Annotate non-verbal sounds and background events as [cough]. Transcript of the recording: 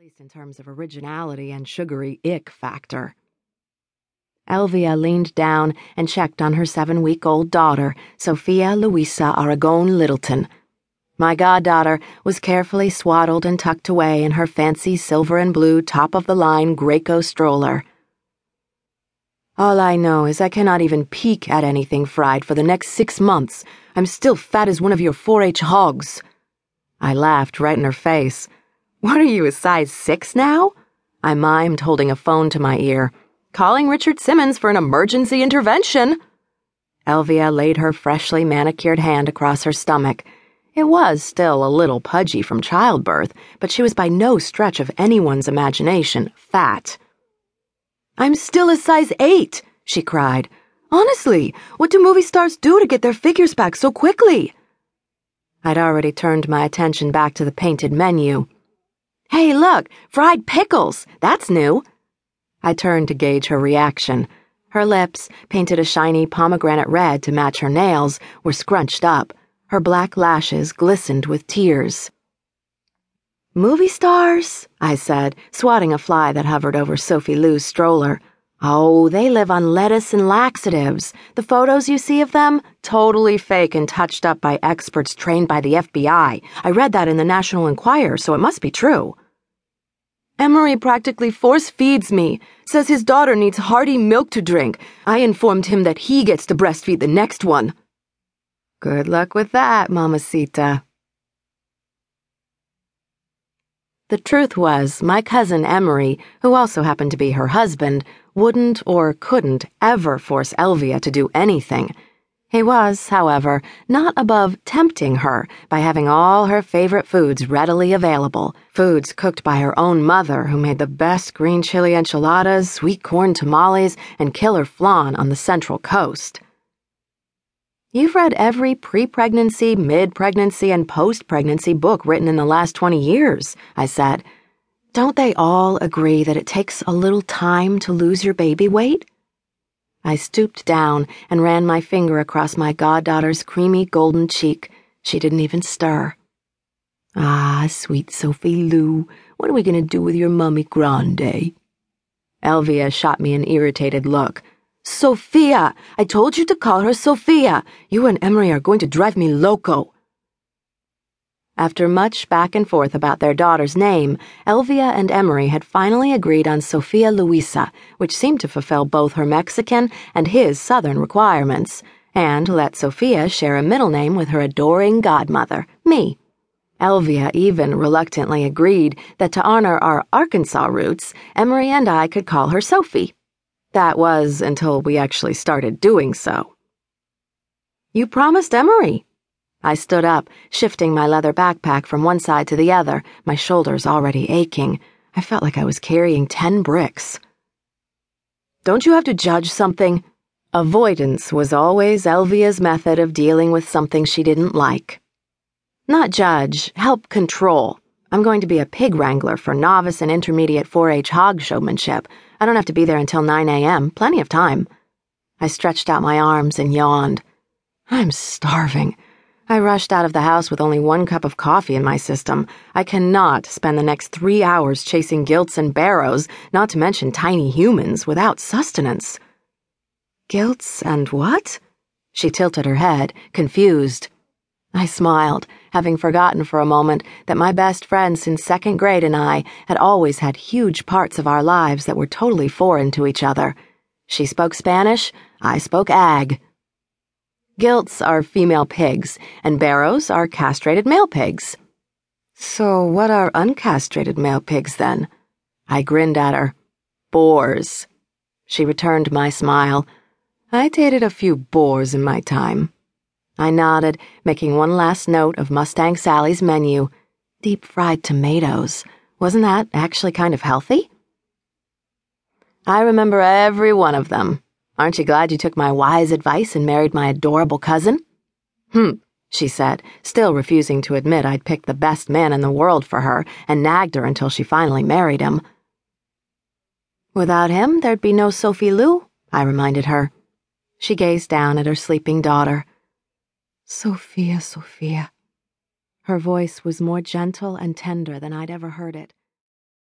at least in terms of originality and sugary ick factor. Elvia leaned down and checked on her seven week old daughter, Sophia Louisa Aragon Littleton. My goddaughter was carefully swaddled and tucked away in her fancy silver and blue top of the line Graco stroller. All I know is I cannot even peek at anything fried for the next six months. I'm still fat as one of your 4 H hogs. I laughed right in her face. [laughs] What are you, a size six now? I mimed, holding a phone to my ear. Calling Richard Simmons for an emergency intervention. Elvia laid her freshly manicured hand across her stomach. It was still a little pudgy from childbirth, but she was by no stretch of anyone's imagination fat. I'm still a size eight, she cried. Honestly, what do movie stars do to get their figures back so quickly? I'd already turned my attention back to the painted menu. Hey, look, fried pickles! That's new. I turned to gauge her reaction. Her lips, painted a shiny pomegranate red to match her nails, were scrunched up. Her black lashes glistened with tears. Movie stars? I said, swatting a fly that hovered over Sophie Lou's stroller. Oh, they live on lettuce and laxatives. The photos you see of them? Totally fake and touched up by experts trained by the FBI. I read that in the National Enquirer, so it must be true. Emery practically force feeds me, says his daughter needs hearty milk to drink. I informed him that he gets to breastfeed the next one. Good luck with that, Mamacita. The truth was, my cousin Emery, who also happened to be her husband, wouldn't or couldn't ever force Elvia to do anything. He was, however, not above tempting her by having all her favorite foods readily available, foods cooked by her own mother, who made the best green chili enchiladas, sweet corn tamales, and killer flan on the Central Coast. You've read every pre pregnancy, mid pregnancy, and post pregnancy book written in the last 20 years, I said. Don't they all agree that it takes a little time to lose your baby weight? I stooped down and ran my finger across my goddaughter's creamy golden cheek. She didn't even stir. Ah, sweet Sophie Lou, what are we going to do with your mummy grande? Elvia shot me an irritated look. Sophia! I told you to call her Sophia. You and Emery are going to drive me loco. After much back and forth about their daughter's name, Elvia and Emery had finally agreed on Sophia Louisa, which seemed to fulfill both her Mexican and his Southern requirements, and let Sophia share a middle name with her adoring godmother, me. Elvia even reluctantly agreed that to honor our Arkansas roots, Emery and I could call her Sophie. That was until we actually started doing so. You promised Emery, I stood up, shifting my leather backpack from one side to the other, my shoulders already aching. I felt like I was carrying ten bricks. Don't you have to judge something? Avoidance was always Elvia's method of dealing with something she didn't like. Not judge, help control. I'm going to be a pig wrangler for novice and intermediate 4 H hog showmanship. I don't have to be there until 9 a.m., plenty of time. I stretched out my arms and yawned. I'm starving. I rushed out of the house with only one cup of coffee in my system. I cannot spend the next three hours chasing gilts and barrows, not to mention tiny humans, without sustenance. Gilts and what? She tilted her head, confused. I smiled, having forgotten for a moment that my best friend since second grade and I had always had huge parts of our lives that were totally foreign to each other. She spoke Spanish, I spoke ag. Gilts are female pigs, and barrows are castrated male pigs. So, what are uncastrated male pigs then? I grinned at her. Boars. She returned my smile. I dated a few boars in my time. I nodded, making one last note of Mustang Sally's menu. Deep fried tomatoes. Wasn't that actually kind of healthy? I remember every one of them. Aren't you glad you took my wise advice and married my adorable cousin? Hmm, she said, still refusing to admit I'd picked the best man in the world for her and nagged her until she finally married him. Without him, there'd be no Sophie Lou, I reminded her. She gazed down at her sleeping daughter. Sophia, Sophia. Her voice was more gentle and tender than I'd ever heard it.